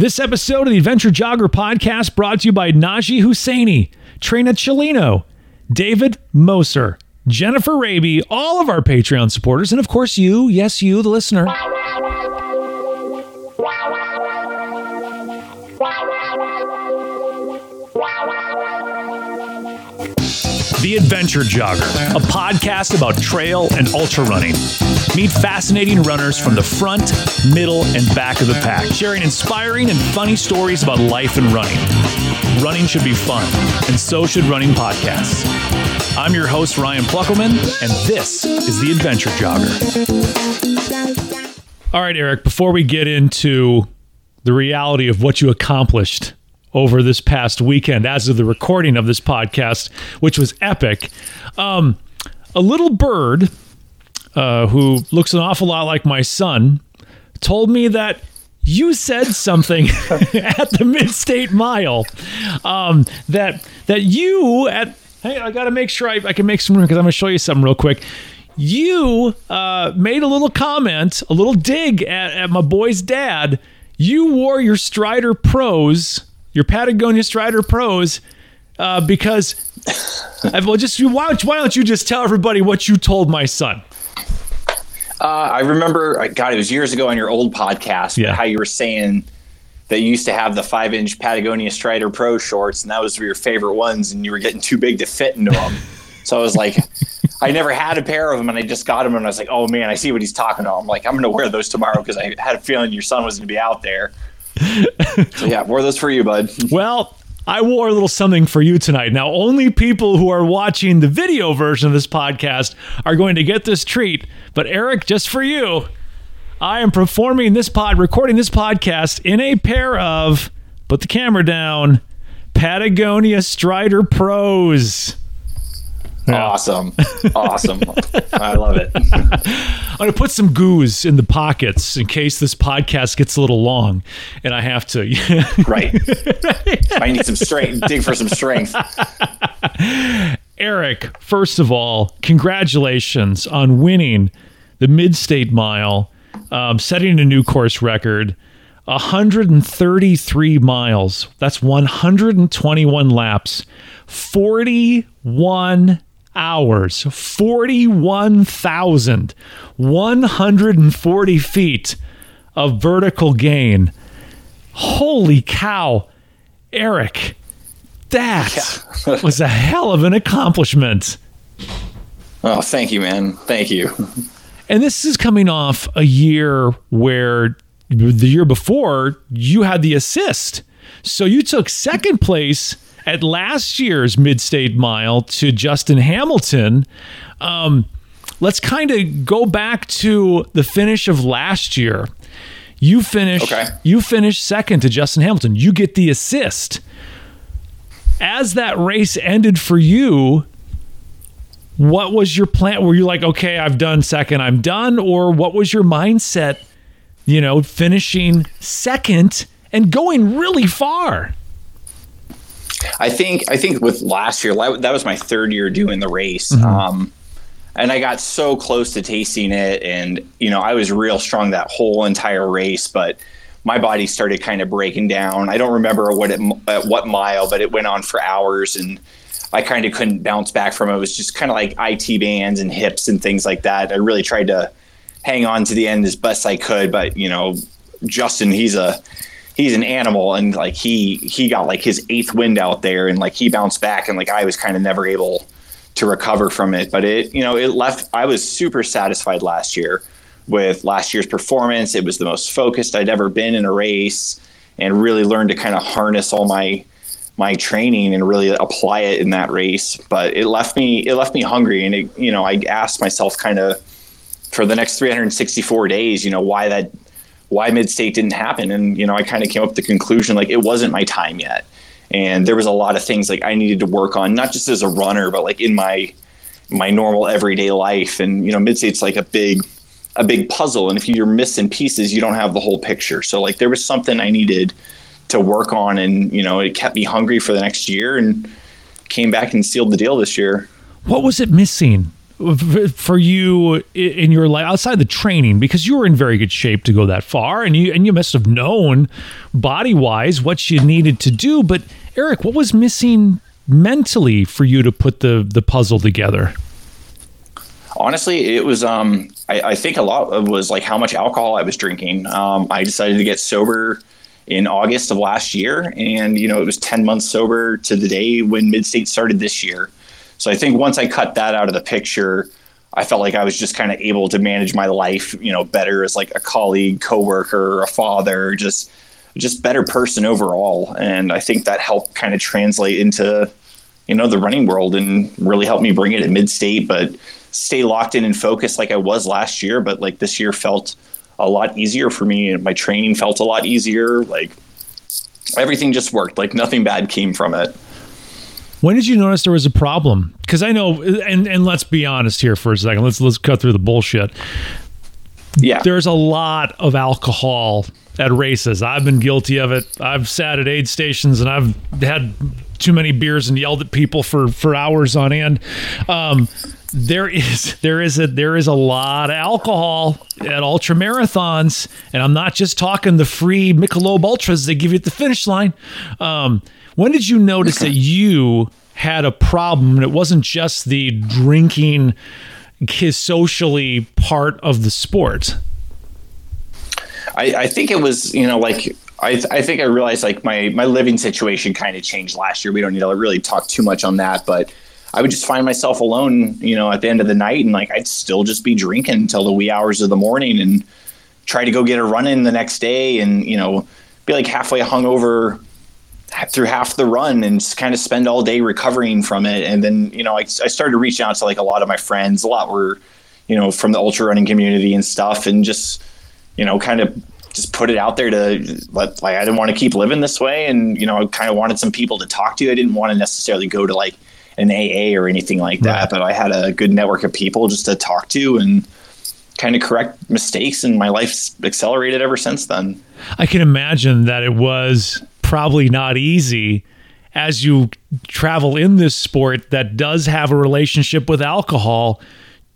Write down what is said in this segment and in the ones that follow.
This episode of the Adventure Jogger podcast brought to you by Naji Husseini, Trena Chellino, David Moser, Jennifer Raby, all of our Patreon supporters, and of course you, yes, you, the listener. The Adventure Jogger, a podcast about trail and ultra running. Meet fascinating runners from the front, middle, and back of the pack, sharing inspiring and funny stories about life and running. Running should be fun, and so should running podcasts. I'm your host, Ryan Pluckelman, and this is The Adventure Jogger. All right, Eric, before we get into the reality of what you accomplished over this past weekend as of the recording of this podcast, which was epic. Um, a little bird uh, who looks an awful lot like my son told me that you said something at the Mid-State Mile um, that that you at hey I got to make sure I, I can make some room because I'm going to show you something real quick. You uh, made a little comment, a little dig at, at my boy's dad. You wore your Strider Pros your Patagonia Strider Pros uh, because well, just why don't, why don't you just tell everybody what you told my son? Uh, I remember, God, it was years ago on your old podcast, Yeah. how you were saying that you used to have the five inch Patagonia Strider Pro shorts, and that was your favorite ones, and you were getting too big to fit into them. so I was like, I never had a pair of them, and I just got them, and I was like, oh man, I see what he's talking about. I'm like, I'm going to wear those tomorrow because I had a feeling your son was going to be out there. yeah, wore those for you, bud. Well, I wore a little something for you tonight. Now, only people who are watching the video version of this podcast are going to get this treat. But Eric, just for you, I am performing this pod, recording this podcast in a pair of, put the camera down, Patagonia Strider Pros. Awesome. Awesome. I love it. I'm going to put some goose in the pockets in case this podcast gets a little long and I have to. Right. I need some strength, dig for some strength. Eric, first of all, congratulations on winning the Mid State Mile, um, setting a new course record. 133 miles. That's 121 laps. 41 hours. 41,140 feet of vertical gain. Holy cow. Eric, that was a hell of an accomplishment. Oh, thank you, man. Thank you. And this is coming off a year where the year before you had the assist. So you took second place at last year's Mid State Mile to Justin Hamilton. Um, let's kind of go back to the finish of last year. You finished. Okay. You finished second to Justin Hamilton. You get the assist. As that race ended for you, what was your plan? Were you like, okay, I've done second, I'm done? Or what was your mindset, you know, finishing second and going really far? I think I think with last year that was my third year doing the race, Mm-hmm. um, and I got so close to tasting it, and you know I was real strong that whole entire race, but my body started kind of breaking down. I don't remember what it at what mile, but it went on for hours, and I kind of couldn't bounce back from it. It was just kind of like IT bands and hips and things like that. I really tried to hang on to the end as best I could, but you know, Justin, he's a he's an animal and like he he got like his eighth wind out there and like he bounced back and like I was kind of never able to recover from it. But it you know it left I was super satisfied last year with last year's performance. It was the most focused I'd ever been in a race and really learned to kind of harness all my my training and really apply it in that race. But it left me it left me hungry and it you know I asked myself kind of for the next 364 days you know why that why mid state didn't happen. And, you know, I kind of came up with the conclusion like it wasn't my time yet. And there was a lot of things like I needed to work on, not just as a runner, but like in my my normal everyday life. And, you know, mid state's like a big a big puzzle. And if you're missing pieces, you don't have the whole picture. So like there was something I needed to work on and, you know, it kept me hungry for the next year and came back and sealed the deal this year. What was it missing? For you in your life outside the training because you were in very good shape to go that far and you and you must have known body wise what you needed to do. But Eric what was missing mentally for you to put the the puzzle together? Honestly it was um I, I think a lot of was like how much alcohol I was drinking. Um I decided to get sober in August of last year and you know it was 10 months sober to the day when mid-state started this year so I think once I cut that out of the picture, I felt like I was just kind of able to manage my life, you know, better as like a colleague, coworker, a father, just just better person overall. And I think that helped kind of translate into, you know, the running world and really helped me bring it at mid state, but stay locked in and focused like I was last year. But like this year felt a lot easier for me and my training felt a lot easier. Like everything just worked. Like nothing bad came from it. When did you notice there was a problem? Because I know, and and let's be honest here for a second. Let's let's cut through the bullshit. Yeah, there's a lot of alcohol at races. I've been guilty of it. I've sat at aid stations and I've had too many beers and yelled at people for for hours on end. Um, there is there is a there is a lot of alcohol at ultra marathons, and I'm not just talking the free Michelob Ultras they give you at the finish line. Um, when did you notice that you had a problem and it wasn't just the drinking his socially part of the sport? I, I think it was, you know, like I, I think I realized like my my living situation kind of changed last year. We don't need to really talk too much on that, but I would just find myself alone, you know, at the end of the night, and like I'd still just be drinking until the wee hours of the morning, and try to go get a run in the next day, and you know, be like halfway hungover through half the run and just kind of spend all day recovering from it. And then, you know, I, I started reaching out to like a lot of my friends. A lot were, you know, from the ultra running community and stuff, and just, you know, kind of just put it out there to let, like, I didn't want to keep living this way. And, you know, I kind of wanted some people to talk to. I didn't want to necessarily go to like an AA or anything like that, right. but I had a good network of people just to talk to and, kind of correct mistakes and my life's accelerated ever since then. I can imagine that it was probably not easy as you travel in this sport that does have a relationship with alcohol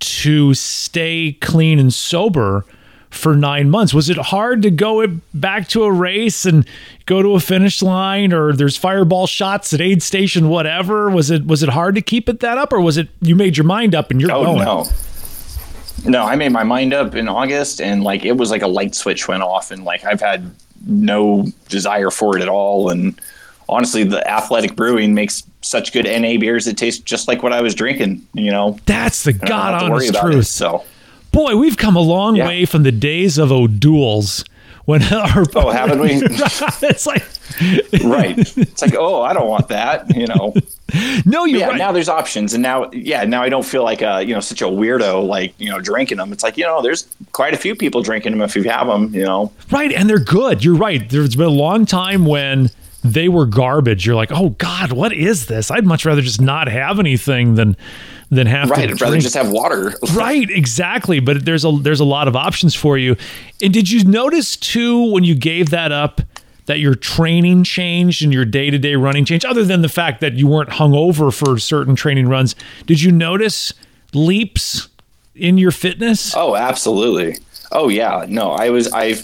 to stay clean and sober for nine months. Was it hard to go back to a race and go to a finish line, or there's fireball shots at aid station, whatever? Was it was it hard to keep it that up, or was it you made your mind up and you're oh, going? No. No, I made my mind up in August, and like it was like a light switch went off, and like I've had no desire for it at all. And honestly, the athletic brewing makes such good NA beers that taste just like what I was drinking, you know? That's the god honest truth. It, so, boy, we've come a long yeah. way from the days of O'Doul's when our oh haven't we it's like right it's like oh i don't want that you know no you yeah right. now there's options and now yeah now i don't feel like a you know such a weirdo like you know drinking them it's like you know there's quite a few people drinking them if you have them you know right and they're good you're right there's been a long time when they were garbage you're like oh god what is this i'd much rather just not have anything than than have right, I'd rather just have water. right, exactly. But there's a there's a lot of options for you. And did you notice too when you gave that up that your training changed and your day to day running changed? Other than the fact that you weren't hungover for certain training runs, did you notice leaps in your fitness? Oh, absolutely. Oh yeah. No, I was I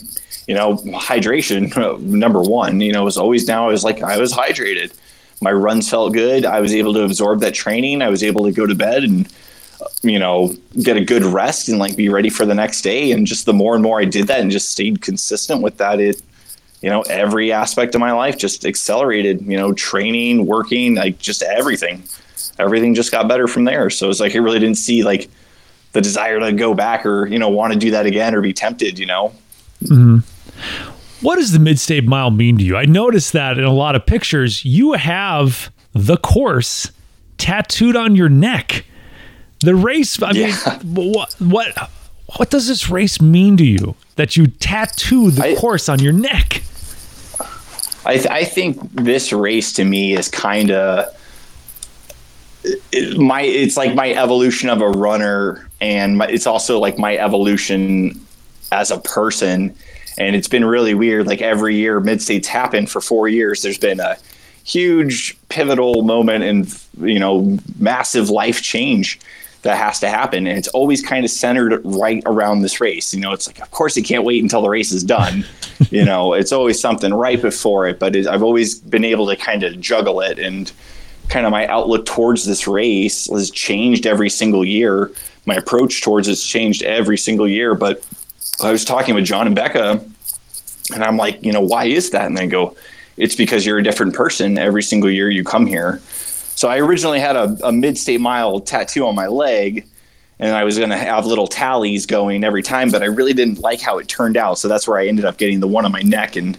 you know, hydration number one, you know, was always now I was like I was hydrated my runs felt good. I was able to absorb that training. I was able to go to bed and you know get a good rest and like be ready for the next day. And just the more and more I did that and just stayed consistent with that, it you know every aspect of my life just accelerated. You know, training, working, like just everything. Everything just got better from there. So it's like I really didn't see like the desire to go back or you know want to do that again or be tempted. You know. Mm-hmm. What does the mid-state mile mean to you? I noticed that in a lot of pictures, you have the course tattooed on your neck. The race, I mean, what what what does this race mean to you that you tattoo the I, course on your neck? I, th- I think this race to me is kind of it, my it's like my evolution of a runner and my, it's also like my evolution as a person and it's been really weird. Like every year, mid states happen for four years. There's been a huge pivotal moment and you know massive life change that has to happen. And it's always kind of centered right around this race. You know, it's like, of course, you can't wait until the race is done. you know, it's always something right before it, but it, I've always been able to kind of juggle it. And kind of my outlook towards this race has changed every single year. My approach towards it's changed every single year. But I was talking with John and Becca, and I'm like, you know, why is that? And they go, it's because you're a different person every single year you come here. So I originally had a, a mid-state mile tattoo on my leg, and I was going to have little tallies going every time, but I really didn't like how it turned out. So that's where I ended up getting the one on my neck. And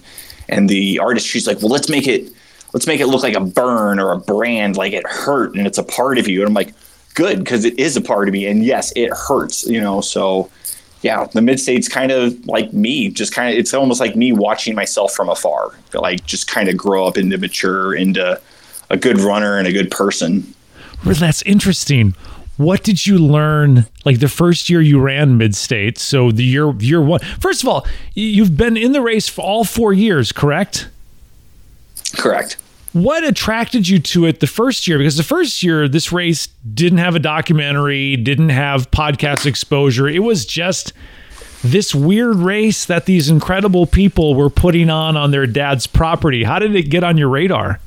and the artist, she's like, well, let's make it let's make it look like a burn or a brand, like it hurt and it's a part of you. And I'm like, good, because it is a part of me. And yes, it hurts, you know. So yeah, the mid state's kind of like me, just kind of it's almost like me watching myself from afar, like just kind of grow up into mature into a good runner and a good person. Well, that's interesting. What did you learn like the first year you ran mid state? So the year year one. First of all, you've been in the race for all four years, correct? Correct. What attracted you to it the first year? Because the first year, this race didn't have a documentary, didn't have podcast exposure. It was just this weird race that these incredible people were putting on on their dad's property. How did it get on your radar?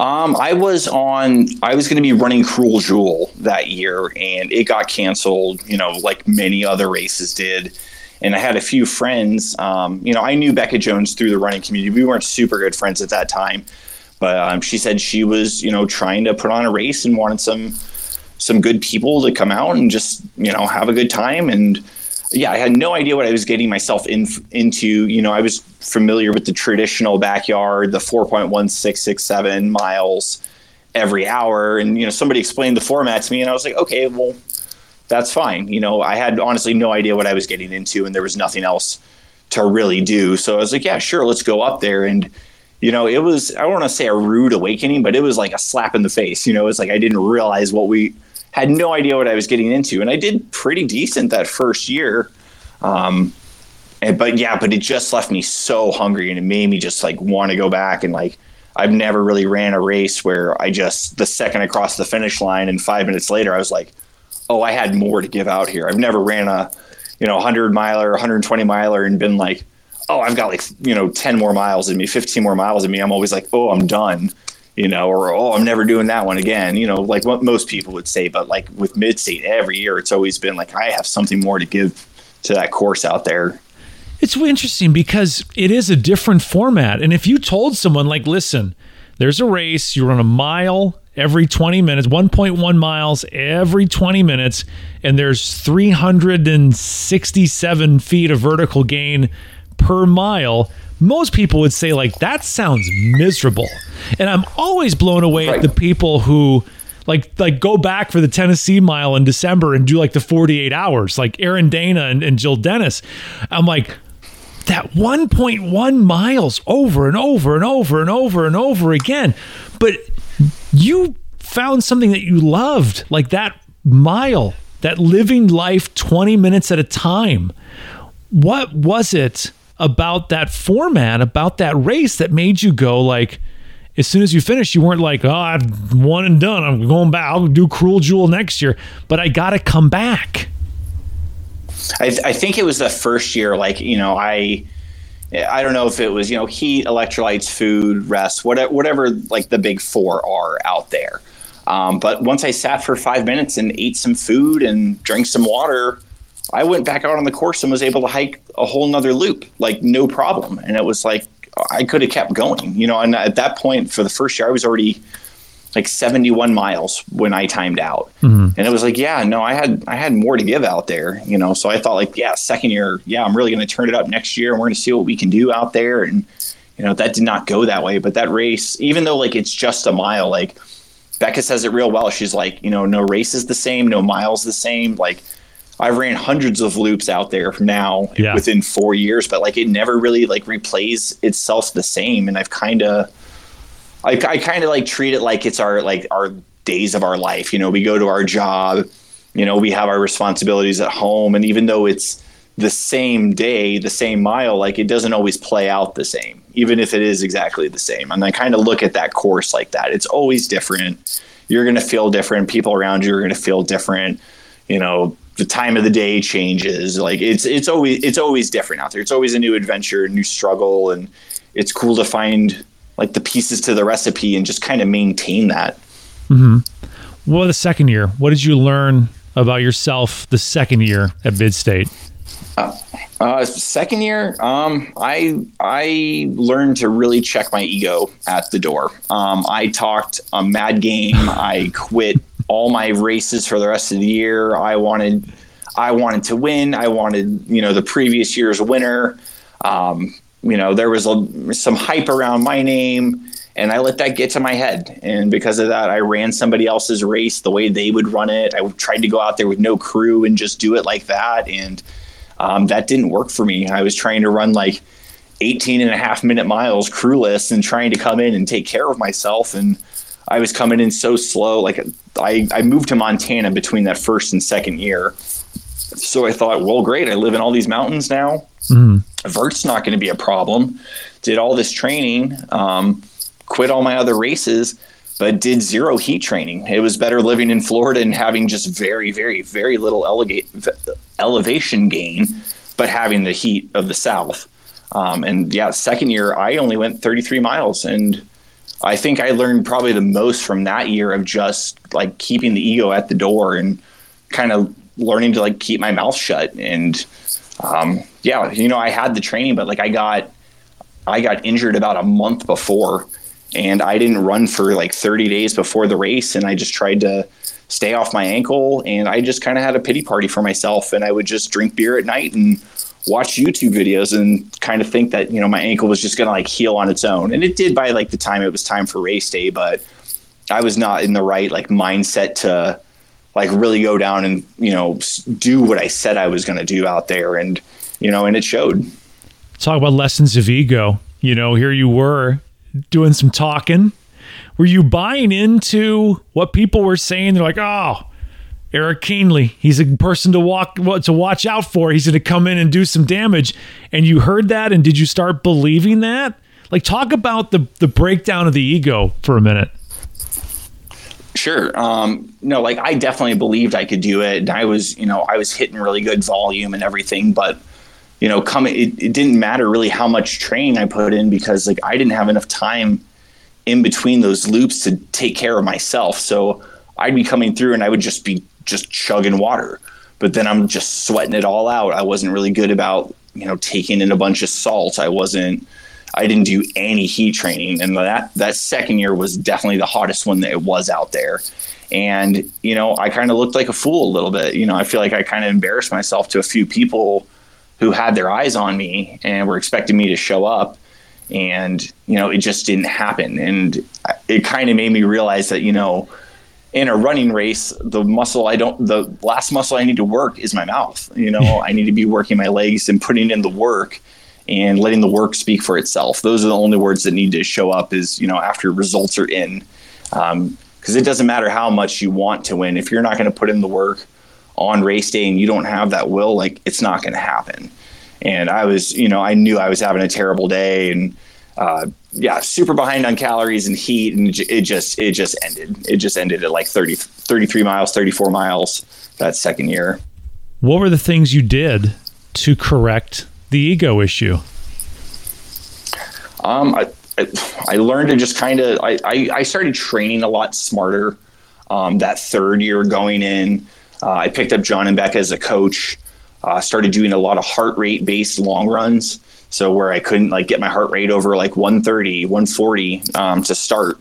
Um, I was on. I was going to be running Cruel Jewel that year, and it got canceled. You know, like many other races did. And I had a few friends. Um, you know, I knew Becca Jones through the running community. We weren't super good friends at that time, but um, she said she was, you know, trying to put on a race and wanted some some good people to come out and just, you know, have a good time and yeah, I had no idea what I was getting myself in, into. You know, I was familiar with the traditional backyard, the 4.1667 miles every hour. And, you know, somebody explained the format to me, and I was like, okay, well, that's fine. You know, I had honestly no idea what I was getting into, and there was nothing else to really do. So I was like, yeah, sure, let's go up there. And, you know, it was, I don't want to say a rude awakening, but it was like a slap in the face. You know, it's like I didn't realize what we, had no idea what I was getting into, and I did pretty decent that first year. Um, and, but yeah, but it just left me so hungry, and it made me just like want to go back and like I've never really ran a race where I just the second I crossed the finish line and five minutes later I was like, oh, I had more to give out here. I've never ran a you know 100 miler, 120 miler, and been like, oh, I've got like you know 10 more miles in me, 15 more miles in me. I'm always like, oh, I'm done you know, or oh, I'm never doing that one again, you know, like what most people would say. But like with mid state, every year it's always been like I have something more to give to that course out there. It's interesting because it is a different format. And if you told someone, like, listen, there's a race, you run a mile every 20 minutes, 1.1 miles every 20 minutes, and there's 367 feet of vertical gain per mile most people would say like that sounds miserable. And i'm always blown away right. at the people who like like go back for the tennessee mile in december and do like the 48 hours like aaron dana and, and jill dennis. I'm like that 1.1 miles over and over and over and over and over again. But you found something that you loved like that mile that living life 20 minutes at a time. What was it about that format, about that race that made you go like, as soon as you finished, you weren't like, oh, I've one and done. I'm going back. I'll do Cruel Jewel next year, but I got to come back. I, th- I think it was the first year, like, you know, I, I don't know if it was, you know, heat, electrolytes, food, rest, whatever, whatever like the big four are out there. Um, but once I sat for five minutes and ate some food and drank some water, I went back out on the course and was able to hike a whole nother loop, like no problem. And it was like I could have kept going, you know. And at that point, for the first year, I was already like 71 miles when I timed out, mm-hmm. and it was like, yeah, no, I had I had more to give out there, you know. So I thought like, yeah, second year, yeah, I'm really going to turn it up next year, and we're going to see what we can do out there. And you know, that did not go that way. But that race, even though like it's just a mile, like Becca says it real well. She's like, you know, no race is the same, no miles the same, like I ran hundreds of loops out there now yeah. within four years, but like it never really like replays itself the same. And I've kind of, I, I kind of like treat it like it's our like our days of our life. You know, we go to our job, you know, we have our responsibilities at home, and even though it's the same day, the same mile, like it doesn't always play out the same, even if it is exactly the same. And I kind of look at that course like that. It's always different you're going to feel different. People around you are going to feel different. You know, the time of the day changes. Like it's it's always it's always different out there. It's always a new adventure, a new struggle, and it's cool to find like the pieces to the recipe and just kind of maintain that. Mm-hmm. Well, the second year, what did you learn about yourself the second year at Mid State? Uh, uh, second year, um, I I learned to really check my ego at the door. Um, I talked a mad game. I quit all my races for the rest of the year. I wanted I wanted to win. I wanted you know the previous year's winner. Um, you know there was a, some hype around my name and I let that get to my head. And because of that, I ran somebody else's race the way they would run it. I tried to go out there with no crew and just do it like that. And um, that didn't work for me. I was trying to run like 18 and a half minute miles crewless and trying to come in and take care of myself. And I was coming in so slow. Like I, I moved to Montana between that first and second year. So I thought, well, great. I live in all these mountains now. Mm. Vert's not going to be a problem. Did all this training. Um, quit all my other races, but did zero heat training. It was better living in Florida and having just very, very, very little elevation gain, but having the heat of the South. Um, and yeah, second year, I only went 33 miles. And I think I learned probably the most from that year of just like keeping the ego at the door and kind of learning to like keep my mouth shut. And um, yeah, you know, I had the training, but like I got, I got injured about a month before. And I didn't run for like 30 days before the race. And I just tried to stay off my ankle. And I just kind of had a pity party for myself. And I would just drink beer at night and watch YouTube videos and kind of think that you know my ankle was just going to like heal on its own and it did by like the time it was time for race day but I was not in the right like mindset to like really go down and you know do what I said I was going to do out there and you know and it showed talk about lessons of ego you know here you were doing some talking? Were you buying into what people were saying? They're like, oh, Eric Kienle, he's a person to walk to watch out for. He's going to come in and do some damage. And you heard that, and did you start believing that? Like, talk about the the breakdown of the ego for a minute. Sure. Um, no, like I definitely believed I could do it, and I was, you know, I was hitting really good volume and everything, but you know, coming, it, it didn't matter really how much training I put in because like I didn't have enough time in between those loops to take care of myself. So I'd be coming through and I would just be just chugging water, but then I'm just sweating it all out. I wasn't really good about, you know, taking in a bunch of salt. I wasn't, I didn't do any heat training. And that, that second year was definitely the hottest one that it was out there. And, you know, I kind of looked like a fool a little bit. You know, I feel like I kind of embarrassed myself to a few people who had their eyes on me and were expecting me to show up and you know it just didn't happen and it kind of made me realize that you know in a running race the muscle i don't the last muscle i need to work is my mouth. You know i need to be working my legs and putting in the work and letting the work speak for itself. Those are the only words that need to show up is you know after results are in. Because um, it doesn't matter how much you want to win. If you're not going to put in the work on race day and you don't have that will, like it's not going to happen. And I was, you know, I knew I was having a terrible day and, uh, yeah, super behind on calories and heat. And it just, it just ended. It just ended at like 30, 33 miles, 34 miles that second year. What were the things you did to correct the ego issue? Um, I, I, I learned to just kind of, I, I, I, started training a lot smarter um, that third year going in. Uh, I picked up John and Becca as a coach. Uh, started doing a lot of heart rate based long runs. So where I couldn't like get my heart rate over like 130, 140 um, to start.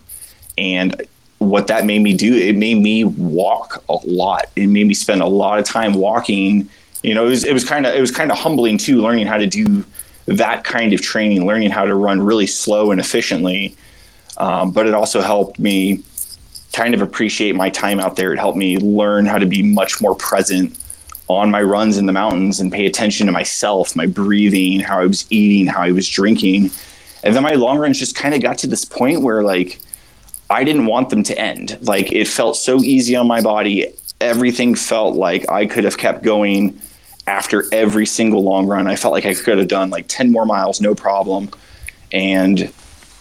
And what that made me do, it made me walk a lot. It made me spend a lot of time walking. You know, it was it was kind of it was kind of humbling too, learning how to do that kind of training, learning how to run really slow and efficiently. Um, but it also helped me kind of appreciate my time out there. It helped me learn how to be much more present on my runs in the mountains and pay attention to myself, my breathing, how I was eating, how I was drinking. And then my long runs just kind of got to this point where like I didn't want them to end. Like it felt so easy on my body. Everything felt like I could have kept going after every single long run. I felt like I could have done like 10 more miles, no problem. And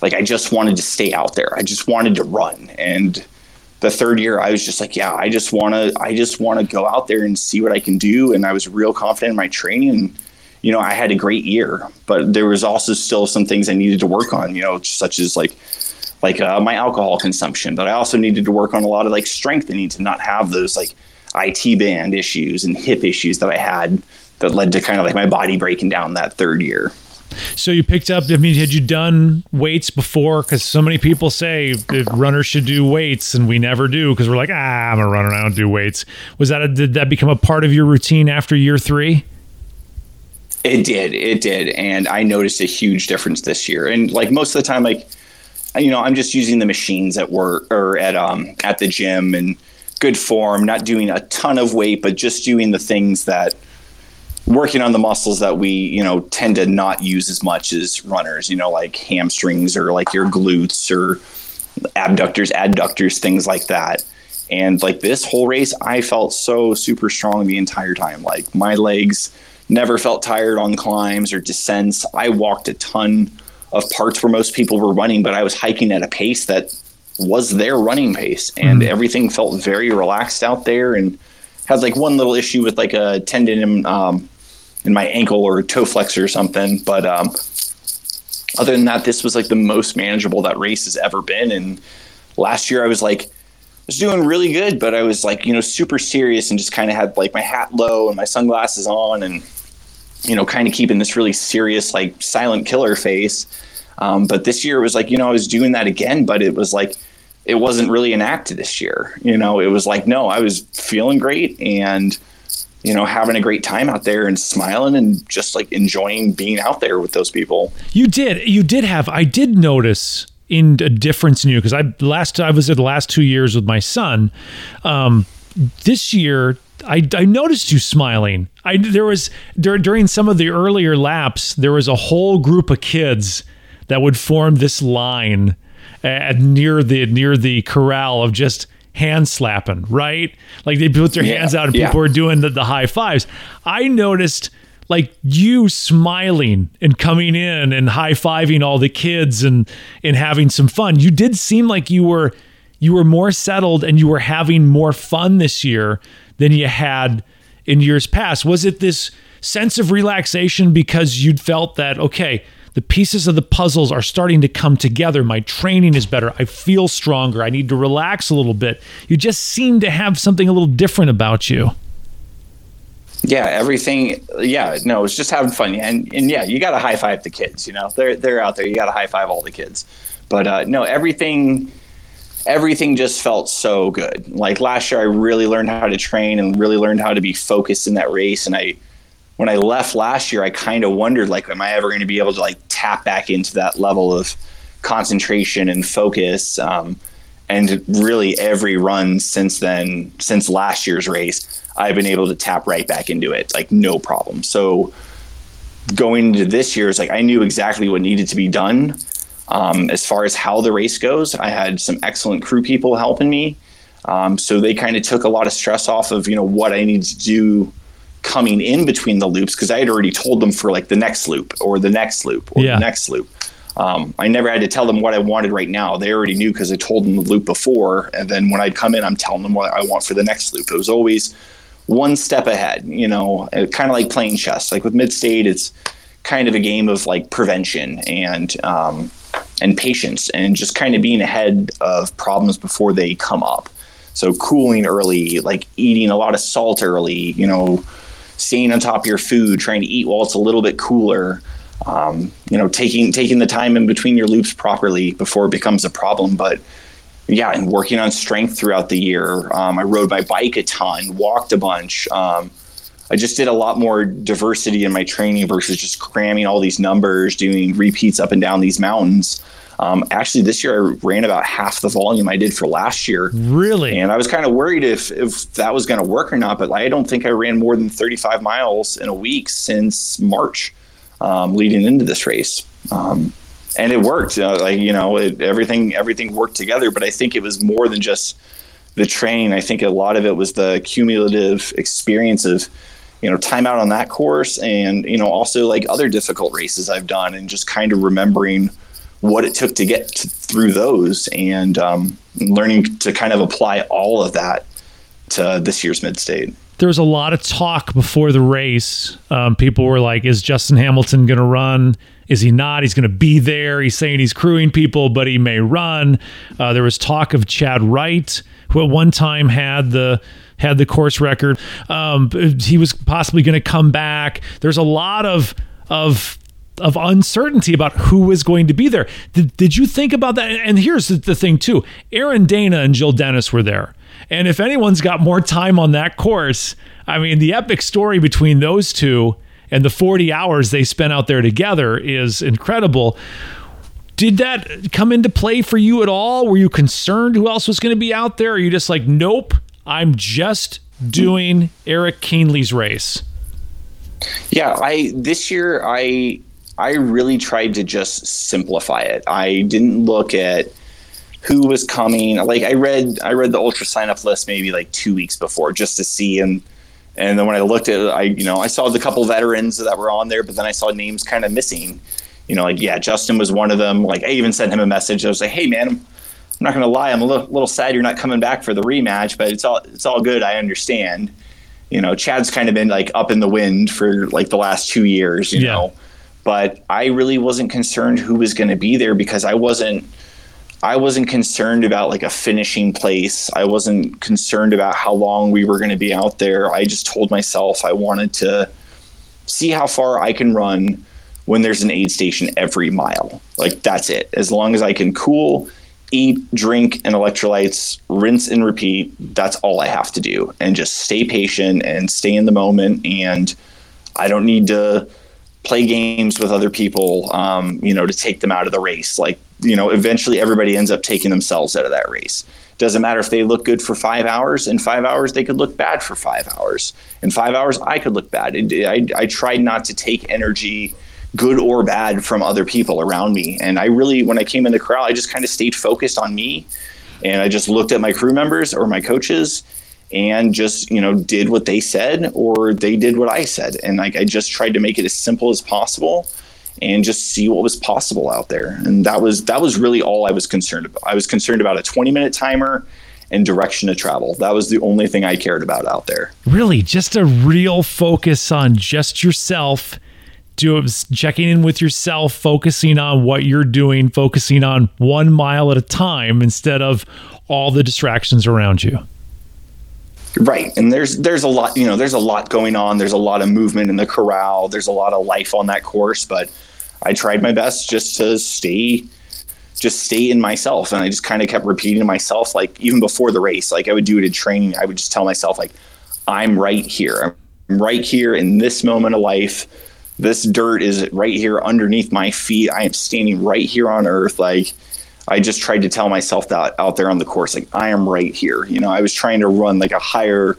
like I just wanted to stay out there. I just wanted to run. And the third year, I was just like, yeah, I just want to, I just want to go out there and see what I can do. And I was real confident in my training. You know, I had a great year, but there was also still some things I needed to work on, you know, such as like, like uh, my alcohol consumption, but I also needed to work on a lot of like strengthening to not have those like IT band issues and hip issues that I had that led to kind of like my body breaking down that third year. So you picked up. I mean, had you done weights before? Because so many people say that runners should do weights, and we never do because we're like, ah, I'm a runner, I don't do weights. Was that a, did that become a part of your routine after year three? It did, it did, and I noticed a huge difference this year. And like most of the time, like you know, I'm just using the machines at work or at um at the gym and good form, not doing a ton of weight, but just doing the things that working on the muscles that we you know tend to not use as much as runners you know like hamstrings or like your glutes or abductors adductors things like that. And like this whole race i felt so super strong the entire time. Like my legs never felt tired on climbs or descents. I walked a ton of parts where most people were running but i was hiking at a pace that was their running pace. And mm-hmm. everything felt very relaxed out there and had like one little issue with like a tendon um, in my ankle or toe flexor or something. But um, other than that, this was like the most manageable that race has ever been. And last year I was like, I was doing really good, but I was like, you know, super serious and just kind of had like my hat low and my sunglasses on and, you know, kind of keeping this really serious, like silent killer face. Um, but this year it was like, you know, I was doing that again, but it was like, it wasn't really an act this year. You know, it was like, no, I was feeling great and, you know, having a great time out there and smiling and just like enjoying being out there with those people. You did, you did have, I did notice in a difference in you because I last I was there the last two years with my son. Um, this year, I, I noticed you smiling. I there was dur- during some of the earlier laps, there was a whole group of kids that would form this line at near the near the corral of just hand slapping, right? Like they put their yeah, hands out and people yeah. were doing the, the high fives. I noticed like you smiling and coming in and high fiving all the kids and and having some fun. You did seem like you were you were more settled and you were having more fun this year than you had in years past. Was it this sense of relaxation because you'd felt that okay, the pieces of the puzzles are starting to come together. My training is better. I feel stronger. I need to relax a little bit. You just seem to have something a little different about you. Yeah, everything. Yeah, no, it's just having fun. And and yeah, you got to high five the kids. You know, they're they're out there. You got to high five all the kids. But uh, no, everything everything just felt so good. Like last year, I really learned how to train and really learned how to be focused in that race. And I when I left last year, I kind of wondered like, am I ever going to be able to like tap back into that level of concentration and focus? Um, and really, every run since then, since last year's race, I've been able to tap right back into it, like no problem. So going into this year, it's like I knew exactly what needed to be done. Um, as far as how the race goes, I had some excellent crew people helping me. Um, so they kind of took a lot of stress off of you know what I need to do coming in between the loops because I had already told them for like the next loop or the next loop or yeah. the next loop. Um, I never had to tell them what I wanted right now. They already knew because I told them the loop before. And then when I'd come in, I'm telling them what I want for the next loop. It was always one step ahead, you know, kind of like playing chess. Like with mid state, it's kind of a game of like prevention and, um, and patience and just kind of being ahead of problems before they come up. So cooling early, like eating a lot of salt early, you know, staying on top of your food, trying to eat while it's a little bit cooler. Um, you know, taking taking the time in between your loops properly before it becomes a problem. But yeah, and working on strength throughout the year. Um, I rode my bike a ton, walked a bunch. Um, I just did a lot more diversity in my training versus just cramming all these numbers, doing repeats up and down these mountains. Um, actually, this year I ran about half the volume I did for last year. Really? And I was kind of worried if if that was going to work or not. But I don't think I ran more than 35 miles in a week since March, um, leading into this race. Um, and it worked. Uh, like you know, it, everything everything worked together. But I think it was more than just the training. I think a lot of it was the cumulative experience of you know time out on that course and you know also like other difficult races I've done and just kind of remembering what it took to get to, through those and um, learning to kind of apply all of that to this year's mid state. There was a lot of talk before the race. Um, people were like, "Is Justin Hamilton going to run? Is he not? He's going to be there. He's saying he's crewing people, but he may run." Uh, there was talk of Chad Wright, who at one time had the had the course record. Um, he was possibly going to come back. There's a lot of of of uncertainty about who was going to be there. Did, did you think about that? And here's the, the thing too: Aaron Dana and Jill Dennis were there. And if anyone's got more time on that course, I mean, the epic story between those two and the 40 hours they spent out there together is incredible. Did that come into play for you at all? Were you concerned who else was going to be out there? Are you just like, nope, I'm just doing Eric Kienle's race? Yeah, I this year I I really tried to just simplify it. I didn't look at who was coming. Like I read I read the ultra sign up list maybe like two weeks before just to see and and then when I looked at it, I you know I saw the couple veterans that were on there, but then I saw names kind of missing. You know, like yeah, Justin was one of them. Like I even sent him a message. I was like, hey man, I'm, I'm not gonna lie, I'm a little, little sad you're not coming back for the rematch, but it's all it's all good. I understand. You know, Chad's kind of been like up in the wind for like the last two years. You yeah. know, but I really wasn't concerned who was going to be there because I wasn't I wasn't concerned about like a finishing place. I wasn't concerned about how long we were going to be out there. I just told myself I wanted to see how far I can run when there's an aid station every mile. Like that's it. As long as I can cool, eat, drink, and electrolytes, rinse and repeat, that's all I have to do. And just stay patient and stay in the moment. And I don't need to play games with other people, um, you know, to take them out of the race. Like you know, eventually everybody ends up taking themselves out of that race. Doesn't matter if they look good for five hours. In five hours, they could look bad for five hours. In five hours, I could look bad. I, I tried not to take energy, good or bad, from other people around me. And I really, when I came in the corral, I just kind of stayed focused on me. And I just looked at my crew members or my coaches and just, you know, did what they said or they did what I said. And like, I just tried to make it as simple as possible and just see what was possible out there. And that was that was really all I was concerned about. I was concerned about a 20 minute timer and direction to travel. That was the only thing I cared about out there. Really, just a real focus on just yourself. Do checking in with yourself, focusing on what you're doing, focusing on one mile at a time instead of all the distractions around you. Right. And there's there's a lot, you know, there's a lot going on. There's a lot of movement in the corral. There's a lot of life on that course, but I tried my best just to stay just stay in myself and I just kind of kept repeating to myself like even before the race like I would do it in training I would just tell myself like I'm right here I'm right here in this moment of life this dirt is right here underneath my feet I am standing right here on earth like I just tried to tell myself that out there on the course like I am right here you know I was trying to run like a higher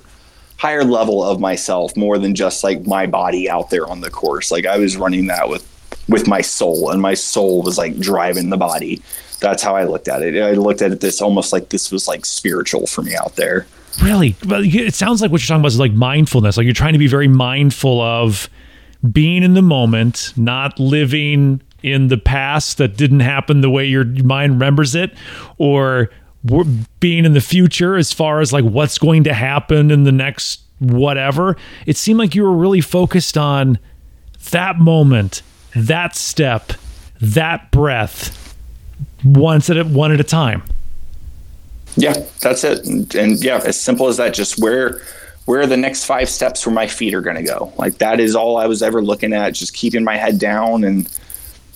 higher level of myself more than just like my body out there on the course like I was running that with with my soul, and my soul was like driving the body. That's how I looked at it. I looked at it this almost like this was like spiritual for me out there. Really, but it sounds like what you're talking about is like mindfulness. Like you're trying to be very mindful of being in the moment, not living in the past that didn't happen the way your mind remembers it, or being in the future as far as like what's going to happen in the next whatever. It seemed like you were really focused on that moment that step, that breath, once at one at a time. Yeah, that's it. And, and yeah, as simple as that. Just where where are the next five steps where my feet are going to go? Like that is all I was ever looking at. Just keeping my head down and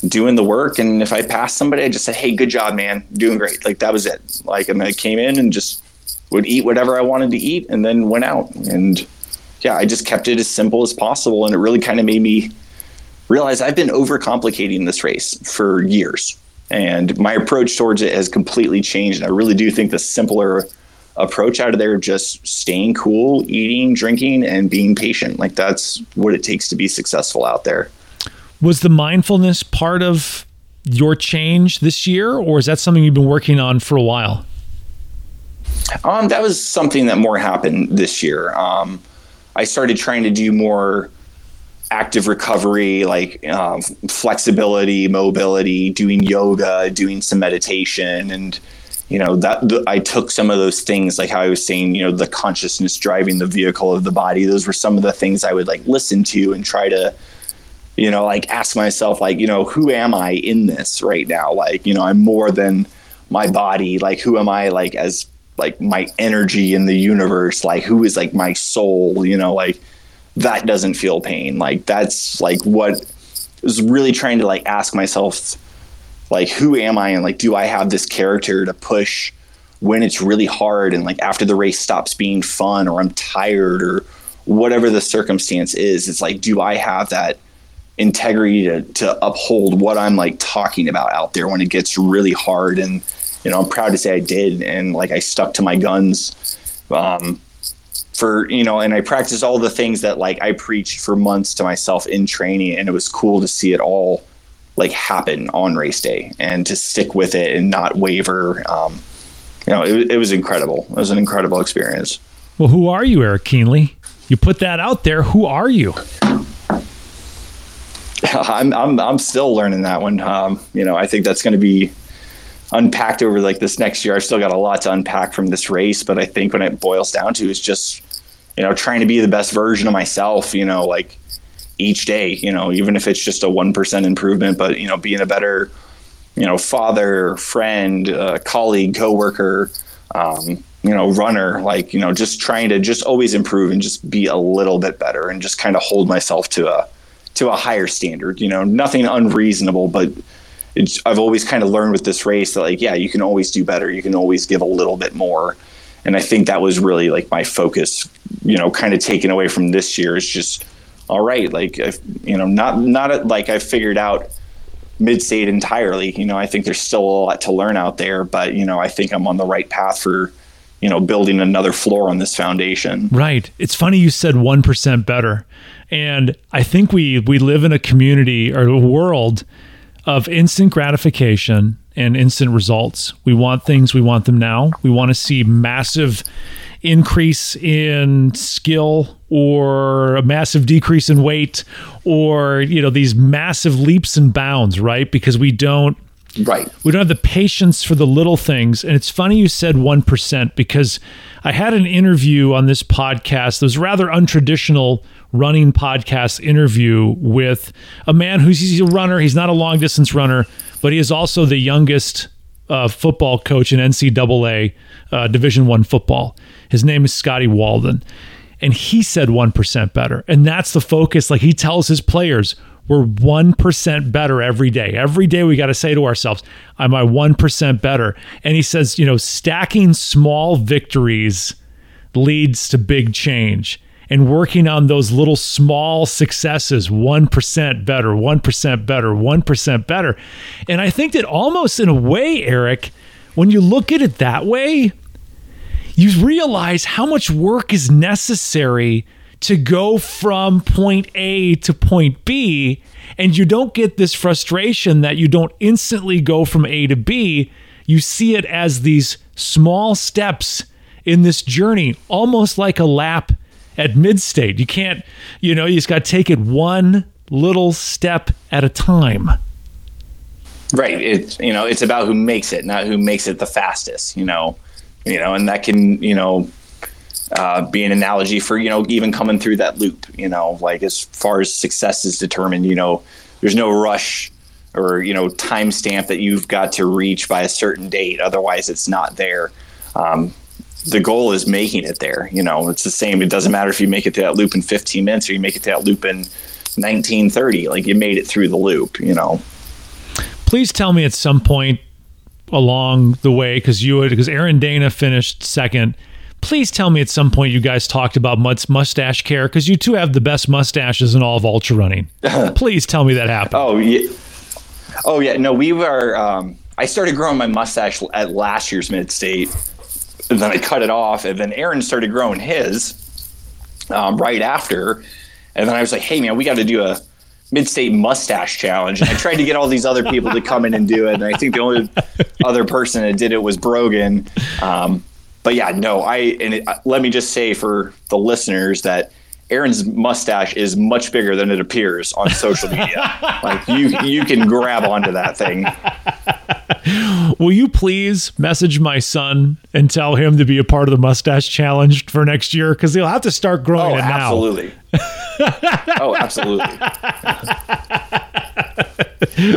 doing the work. And if I passed somebody, I just said, "Hey, good job, man, doing great." Like that was it. Like, and I came in and just would eat whatever I wanted to eat, and then went out. And yeah, I just kept it as simple as possible, and it really kind of made me realize I've been overcomplicating this race for years. And my approach towards it has completely changed. And I really do think the simpler approach out of there, just staying cool, eating, drinking, and being patient. Like that's what it takes to be successful out there. Was the mindfulness part of your change this year, or is that something you've been working on for a while? Um, that was something that more happened this year. Um, I started trying to do more active recovery, like um, flexibility, mobility, doing yoga, doing some meditation, and you know that the, I took some of those things, like how I was saying, you know, the consciousness driving the vehicle of the body. Those were some of the things I would like listen to and try to, you know, like ask myself, like, you know, who am I in this right now? Like, you know, I'm more than my body. Like, who am I? Like, as like my energy in the universe. Like, who is like my soul? You know, like that doesn't feel pain. Like that's like what was really trying to like ask myself like who am I and like do I have this character to push when it's really hard and like after the race stops being fun or I'm tired or whatever the circumstance is, it's like do I have that integrity to, to uphold what I'm like talking about out there when it gets really hard and you know I'm proud to say I did and like I stuck to my guns um, for you know and I practiced all the things that like I preached for months to myself in training and it was cool to see it all like happen on race day and to stick with it and not waver. Um, you know, it, it was incredible. It was an incredible experience. Well, who are you, Eric Kienle? You put that out there. Who are you? I'm I'm I'm still learning that one. Um, you know, I think that's going to be unpacked over like this next year. I've still got a lot to unpack from this race, but I think when it boils down to is just you know trying to be the best version of myself. You know, like each day, you know, even if it's just a 1% improvement, but, you know, being a better, you know, father, friend, uh, colleague, coworker, um, you know, runner, like, you know, just trying to just always improve and just be a little bit better and just kind of hold myself to a, to a higher standard, you know, nothing unreasonable, but I've always kind of learned with this race that like, yeah, you can always do better. You can always give a little bit more. And I think that was really like my focus, you know, kind of taken away from this year is just, all right, like if, you know, not not like I've figured out mid state entirely. You know, I think there's still a lot to learn out there, but you know, I think I'm on the right path for you know building another floor on this foundation. Right. It's funny you said one percent better, and I think we we live in a community or a world of instant gratification and instant results. We want things, we want them now. We want to see massive increase in skill or a massive decrease in weight or you know these massive leaps and bounds right because we don't right we don't have the patience for the little things and it's funny you said 1% because i had an interview on this podcast that was rather untraditional running podcast interview with a man who's he's a runner he's not a long distance runner but he is also the youngest uh, football coach in ncaa uh, division one football his name is Scotty Walden. And he said 1% better. And that's the focus. Like he tells his players, we're 1% better every day. Every day we got to say to ourselves, am I 1% better? And he says, you know, stacking small victories leads to big change. And working on those little small successes, 1% better, 1% better, 1% better. And I think that almost in a way, Eric, when you look at it that way, you realize how much work is necessary to go from point A to point B. And you don't get this frustration that you don't instantly go from A to B. You see it as these small steps in this journey, almost like a lap at mid state. You can't, you know, you just got to take it one little step at a time. Right. It's, you know, it's about who makes it, not who makes it the fastest, you know you know, and that can, you know, uh, be an analogy for, you know, even coming through that loop, you know, like as far as success is determined, you know, there's no rush or, you know, timestamp that you've got to reach by a certain date. Otherwise, it's not there. Um, the goal is making it there. You know, it's the same. It doesn't matter if you make it to that loop in 15 minutes or you make it to that loop in 1930. Like you made it through the loop, you know. Please tell me at some point along the way because you would because Aaron Dana finished second. Please tell me at some point you guys talked about mustache care because you two have the best mustaches in all of ultra running. Please tell me that happened. Oh yeah, oh yeah. No, we were. Um, I started growing my mustache at last year's mid state, and then I cut it off, and then Aaron started growing his um, right after, and then I was like, "Hey man, we got to do a mid-state mustache challenge. And I tried to get all these other people to come in and do it, and I think the only other person that did it was Brogan. Um, but yeah, no, I and it, let me just say for the listeners that Aaron's mustache is much bigger than it appears on social media. like you you can grab onto that thing. Will you please message my son and tell him to be a part of the mustache challenge for next year? Because he'll have to start growing oh, it now. Absolutely. oh, absolutely.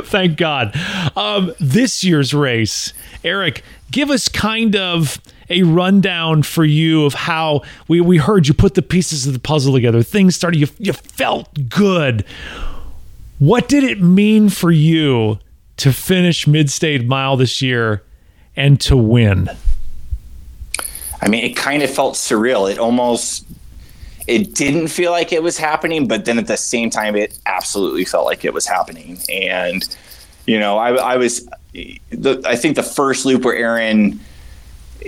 Thank God. Um, this year's race, Eric, give us kind of a rundown for you of how we, we heard you put the pieces of the puzzle together. Things started, you, you felt good. What did it mean for you to finish Mid State Mile this year and to win? I mean, it kind of felt surreal. It almost it didn't feel like it was happening, but then at the same time, it absolutely felt like it was happening. And you know, I, I was, the, I think the first loop where Aaron,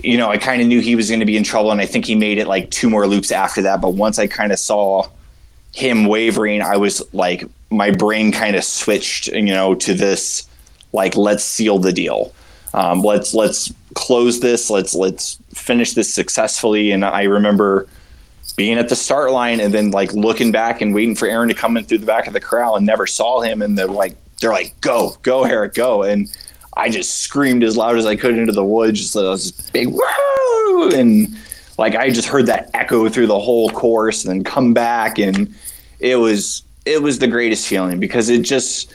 you know, I kind of knew he was going to be in trouble, and I think he made it like two more loops after that. But once I kind of saw him wavering, I was like, my brain kind of switched, you know, to this like, let's seal the deal. Um, let's let's close this. Let's let's finish this successfully. And I remember being at the start line and then like looking back and waiting for Aaron to come in through the back of the corral and never saw him. And they're like, they're like, go, go, Eric, go. And I just screamed as loud as I could into the woods. Just this big woo, and like I just heard that echo through the whole course, and then come back, and it was it was the greatest feeling because it just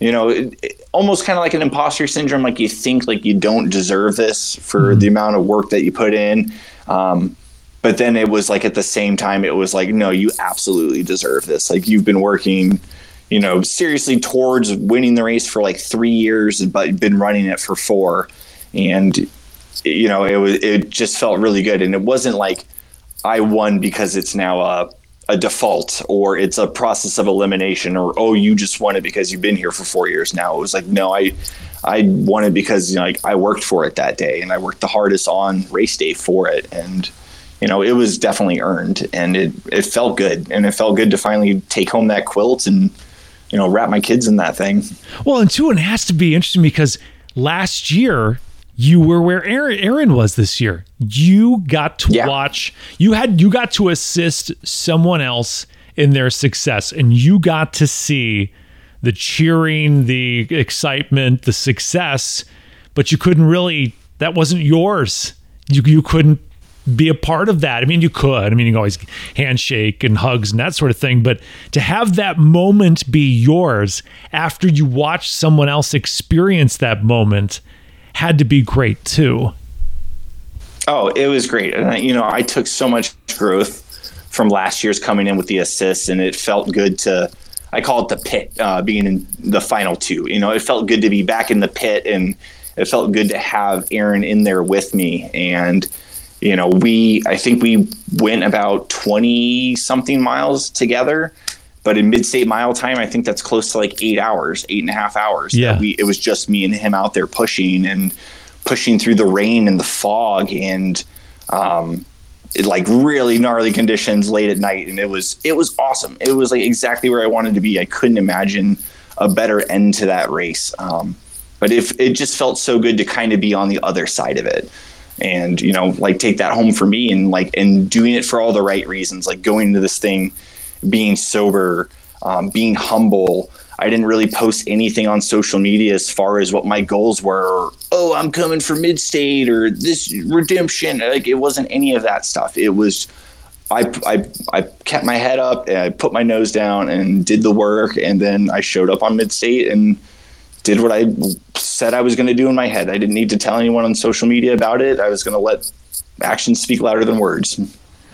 you know it, it, almost kind of like an imposter syndrome. Like you think like you don't deserve this for mm-hmm. the amount of work that you put in. Um, but then it was like at the same time it was like no you absolutely deserve this like you've been working you know seriously towards winning the race for like three years but been running it for four and you know it was it just felt really good and it wasn't like i won because it's now a a default or it's a process of elimination or oh you just won it because you've been here for four years now it was like no i i won it because you know like i worked for it that day and i worked the hardest on race day for it and you know, it was definitely earned and it, it felt good. And it felt good to finally take home that quilt and, you know, wrap my kids in that thing. Well, and two, it has to be interesting because last year you were where Aaron, Aaron was this year. You got to yeah. watch, you had, you got to assist someone else in their success and you got to see the cheering, the excitement, the success, but you couldn't really, that wasn't yours. You, you couldn't be a part of that. I mean, you could. I mean, you can always handshake and hugs and that sort of thing, but to have that moment be yours after you watch someone else experience that moment had to be great too. Oh, it was great. And you know, I took so much growth from last year's coming in with the assists, and it felt good to. I call it the pit, uh, being in the final two. You know, it felt good to be back in the pit, and it felt good to have Aaron in there with me. And you know, we I think we went about twenty something miles together. But in mid-state mile time, I think that's close to like eight hours, eight and a half hours. Yeah, we, it was just me and him out there pushing and pushing through the rain and the fog and um, it, like really gnarly conditions late at night, and it was it was awesome. It was like exactly where I wanted to be. I couldn't imagine a better end to that race. Um, but if it just felt so good to kind of be on the other side of it and you know like take that home for me and like and doing it for all the right reasons like going into this thing being sober um, being humble i didn't really post anything on social media as far as what my goals were or, oh i'm coming for mid-state or this redemption like it wasn't any of that stuff it was I, I, I kept my head up and I put my nose down and did the work and then I showed up on mid-state and did what I said I was going to do in my head. I didn't need to tell anyone on social media about it. I was going to let actions speak louder than words.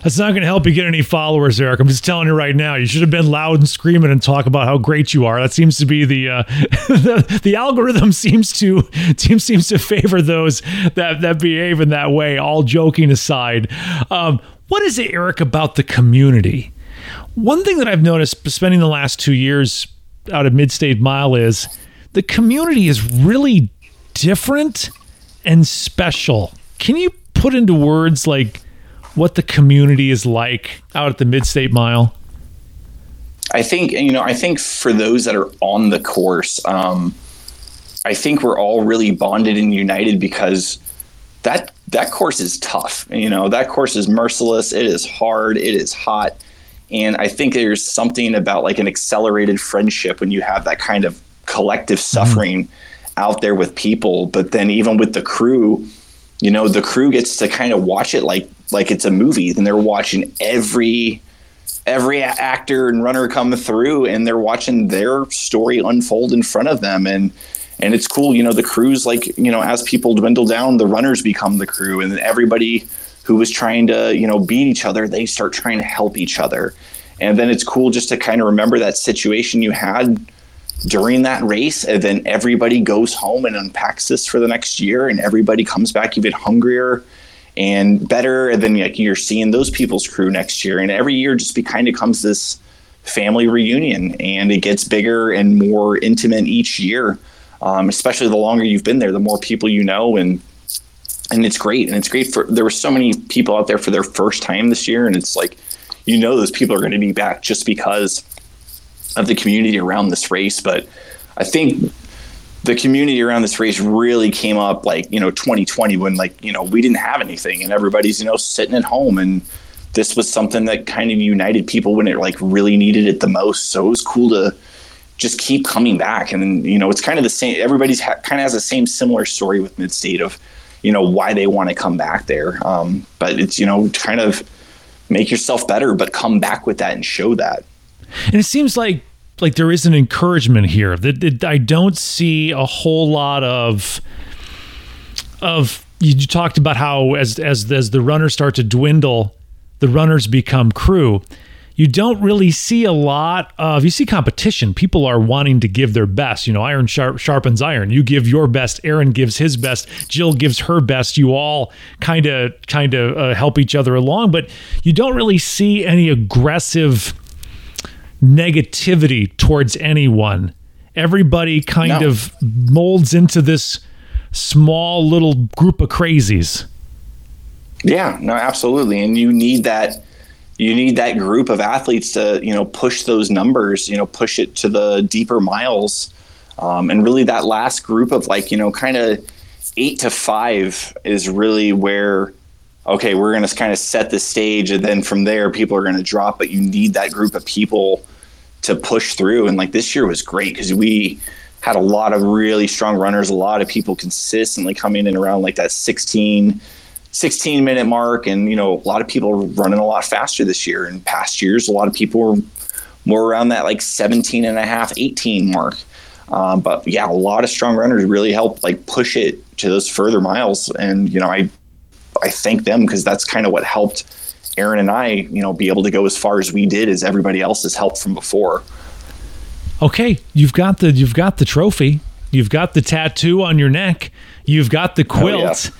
That's not going to help you get any followers, Eric. I'm just telling you right now. You should have been loud and screaming and talk about how great you are. That seems to be the uh, the, the algorithm seems to seems seems to favor those that that behave in that way. All joking aside, um, what is it, Eric, about the community? One thing that I've noticed spending the last two years out of Mid-State Mile is the community is really different and special. Can you put into words like what the community is like out at the Mid-State Mile? I think you know. I think for those that are on the course, um, I think we're all really bonded and united because that that course is tough. You know, that course is merciless. It is hard. It is hot, And I think there's something about like an accelerated friendship when you have that kind of collective mm-hmm. suffering mm-hmm. out there with people. But then even with the crew, you know, the crew gets to kind of watch it like like it's a movie. And they're watching every every actor and runner come through and they're watching their story unfold in front of them and and it's cool you know the crews like you know as people dwindle down the runners become the crew and everybody who was trying to you know beat each other they start trying to help each other and then it's cool just to kind of remember that situation you had during that race and then everybody goes home and unpacks this for the next year and everybody comes back even hungrier and better then like you're seeing those people's crew next year. And every year just be kind of comes this family reunion and it gets bigger and more intimate each year. Um, especially the longer you've been there the more people you know and and it's great. And it's great for there were so many people out there for their first time this year and it's like you know those people are going to be back just because of the community around this race. But i think the community around this race really came up like you know 2020 when like you know we didn't have anything and everybody's you know sitting at home and this was something that kind of united people when it like really needed it the most. So it was cool to just keep coming back. And you know it's kind of the same everybody's ha- kind of has the same similar story with mid-state of you know why they want to come back there. Um, but it's you know kind of make yourself better but come back with that and show that. And it seems like like there is an encouragement here that, I don't see a whole lot of of you talked about how as as as the runners start to dwindle, the runners become crew. You don't really see a lot of you see competition. People are wanting to give their best. You know, iron sharp, sharpens iron. You give your best. Aaron gives his best. Jill gives her best. You all kind of kind of uh, help each other along, but you don't really see any aggressive negativity towards anyone. Everybody kind no. of molds into this small little group of crazies. Yeah, no, absolutely. And you need that you need that group of athletes to, you know, push those numbers, you know, push it to the deeper miles. Um, and really that last group of like, you know, kind of eight to five is really where okay, we're going to kind of set the stage and then from there people are going to drop, but you need that group of people to push through. And like this year was great because we had a lot of really strong runners, a lot of people consistently coming in around like that 16, 16 minute mark. And, you know, a lot of people running a lot faster this year. In past years, a lot of people were more around that like 17 and a half, 18 mark. Um, but yeah, a lot of strong runners really helped like push it to those further miles. And, you know, I, I thank them because that's kind of what helped Aaron and I, you know, be able to go as far as we did as everybody else has helped from before. Okay, you've got the you've got the trophy, you've got the tattoo on your neck, you've got the quilt. Oh,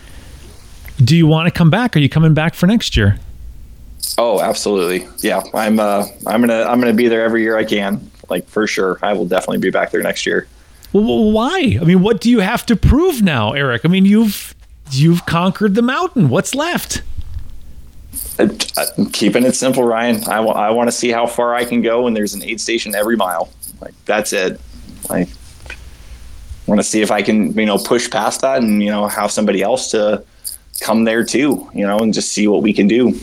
yeah. Do you want to come back? Are you coming back for next year? Oh, absolutely. Yeah, I'm. Uh, I'm gonna. I'm gonna be there every year I can. Like for sure, I will definitely be back there next year. Well, why? I mean, what do you have to prove now, Eric? I mean, you've you've conquered the mountain. What's left? I'm keeping it simple, Ryan. I, w- I want to see how far I can go when there's an aid station every mile. Like that's it. Like want to see if I can, you know, push past that and you know have somebody else to come there too, you know, and just see what we can do.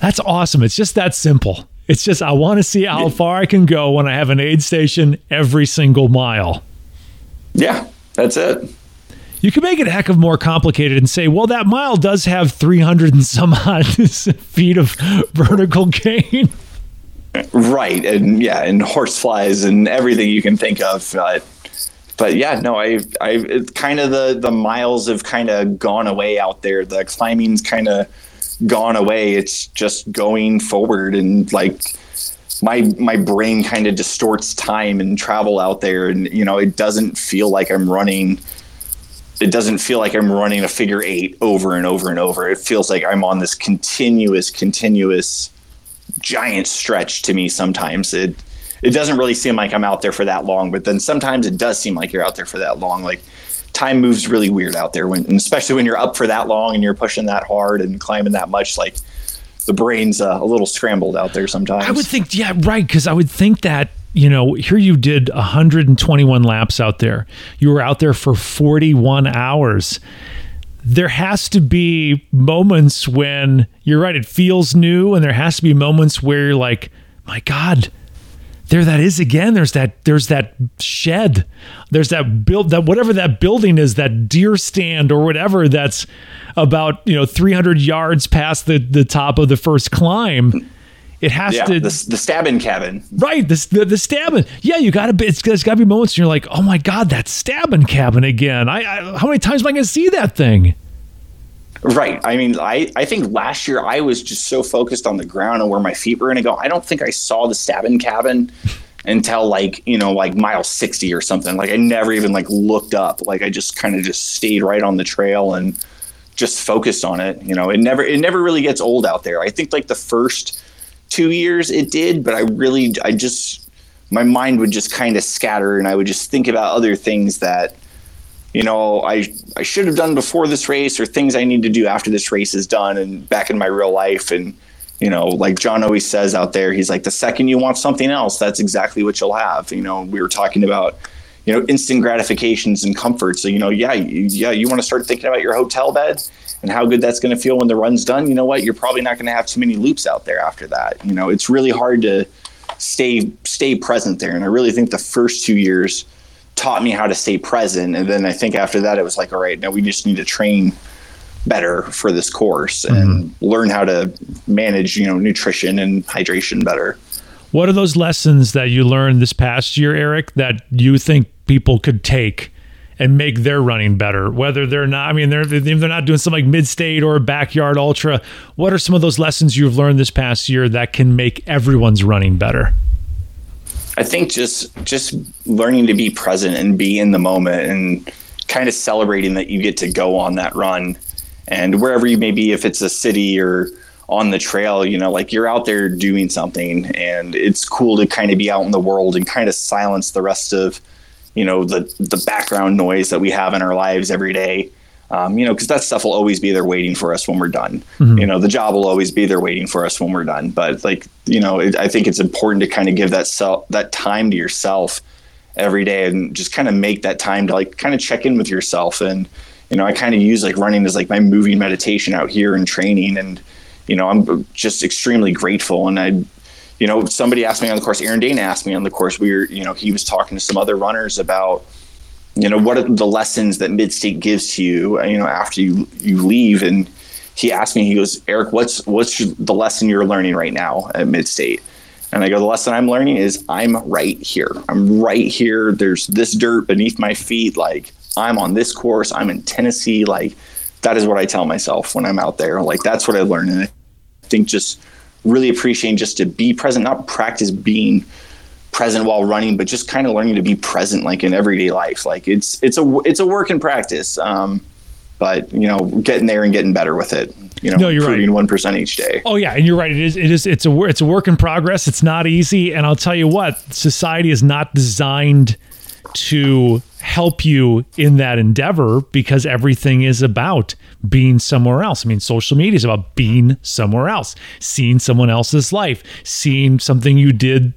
That's awesome. It's just that simple. It's just I want to see how far I can go when I have an aid station every single mile. Yeah, that's it. You can make it a heck of more complicated and say, well, that mile does have 300 and some odd feet of vertical gain. Right. And yeah, and horseflies and everything you can think of. But, yeah, no, I, I, it's kind of the, the miles have kind of gone away out there. The climbing's kind of gone away. It's just going forward and like, my my brain kind of distorts time and travel out there and you know it doesn't feel like i'm running it doesn't feel like I'm running a figure eight over and over and over. It feels like I'm on this continuous, continuous giant stretch to me sometimes. It it doesn't really seem like I'm out there for that long, but then sometimes it does seem like you're out there for that long. Like time moves really weird out there when especially when you're up for that long and you're pushing that hard and climbing that much like the brain's uh, a little scrambled out there sometimes. I would think yeah, right, cuz I would think that you know, here you did 121 laps out there. You were out there for 41 hours. there has to be moments when you're right, it feels new, and there has to be moments where you're like, my God, there that is again. There's that there's that shed. There's that build that whatever that building is, that deer stand or whatever that's about, you know, 300 yards past the the top of the first climb. It has yeah, to the, the stabbing cabin. Right, this the, the stabbing. Yeah, you got to. It's there's got to be moments you're like, oh my god, that stabbing cabin again. I, I how many times am I going to see that thing? Right. I mean, I, I think last year I was just so focused on the ground and where my feet were going to go. I don't think I saw the stabbing cabin until like, you know, like mile 60 or something. Like I never even like looked up. Like I just kind of just stayed right on the trail and just focused on it. You know, it never, it never really gets old out there. I think like the first two years it did, but I really, I just, my mind would just kind of scatter and I would just think about other things that, you know, I I should have done before this race or things I need to do after this race is done and back in my real life. And, you know, like John always says out there, he's like, the second you want something else, that's exactly what you'll have. You know, we were talking about, you know, instant gratifications and comfort. So, you know, yeah, you, yeah, you want to start thinking about your hotel bed and how good that's going to feel when the run's done. You know what? You're probably not going to have too many loops out there after that. You know, it's really hard to stay stay present there. And I really think the first two years – taught me how to stay present. And then I think after that, it was like, all right, now we just need to train better for this course and mm-hmm. learn how to manage, you know, nutrition and hydration better. What are those lessons that you learned this past year, Eric, that you think people could take and make their running better? Whether they're not, I mean, they're they're not doing something like mid-state or backyard ultra. What are some of those lessons you've learned this past year that can make everyone's running better? I think just just learning to be present and be in the moment and kind of celebrating that you get to go on that run and wherever you may be if it's a city or on the trail you know like you're out there doing something and it's cool to kind of be out in the world and kind of silence the rest of you know the the background noise that we have in our lives every day um, you know, because that stuff will always be there waiting for us when we're done. Mm-hmm. You know, the job will always be there waiting for us when we're done. But like, you know, it, I think it's important to kind of give that self that time to yourself every day and just kind of make that time to like kind of check in with yourself. And you know, I kind of use like running as like my moving meditation out here and training. And you know, I'm just extremely grateful. And I, you know, somebody asked me on the course. Aaron Dana asked me on the course. We were, you know, he was talking to some other runners about you know, what are the lessons that mid state gives to you, you know, after you, you leave? And he asked me, he goes, Eric, what's, what's the lesson you're learning right now at mid state? And I go, the lesson I'm learning is I'm right here. I'm right here. There's this dirt beneath my feet. Like I'm on this course. I'm in Tennessee. Like that is what I tell myself when I'm out there. Like that's what I learned. And I think just really appreciating just to be present, not practice being present while running, but just kind of learning to be present like in everyday life. Like it's it's a it's a work in practice. Um, but you know, getting there and getting better with it. You know, no, you're improving one percent each day. Oh yeah, and you're right. It is. It is. It's a. It's a work in progress. It's not easy. And I'll tell you what, society is not designed to help you in that endeavor because everything is about being somewhere else. I mean, social media is about being somewhere else, seeing someone else's life, seeing something you did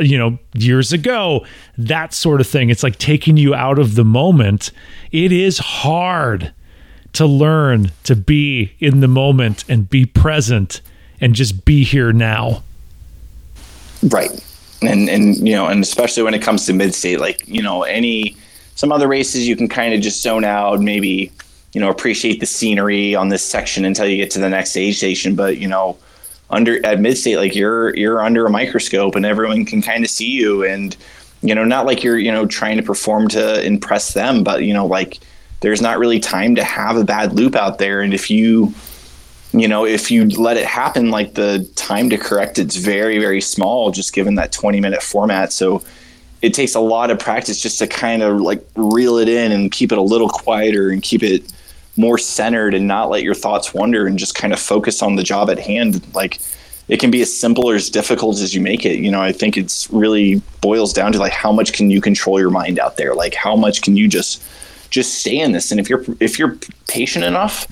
you know, years ago, that sort of thing. It's like taking you out of the moment. It is hard to learn to be in the moment and be present and just be here now. Right. And and you know, and especially when it comes to mid state, like, you know, any some other races you can kind of just zone out, maybe, you know, appreciate the scenery on this section until you get to the next aid station. But, you know, under at midstate like you're you're under a microscope and everyone can kind of see you and you know not like you're you know trying to perform to impress them but you know like there's not really time to have a bad loop out there and if you you know if you let it happen like the time to correct it's very very small just given that 20 minute format so it takes a lot of practice just to kind of like reel it in and keep it a little quieter and keep it more centered and not let your thoughts wander and just kind of focus on the job at hand. Like it can be as simple or as difficult as you make it. You know i think it's really boils down to like how much can you control your mind out there? Like how much can you just just stay in this? And if you're if you're patient enough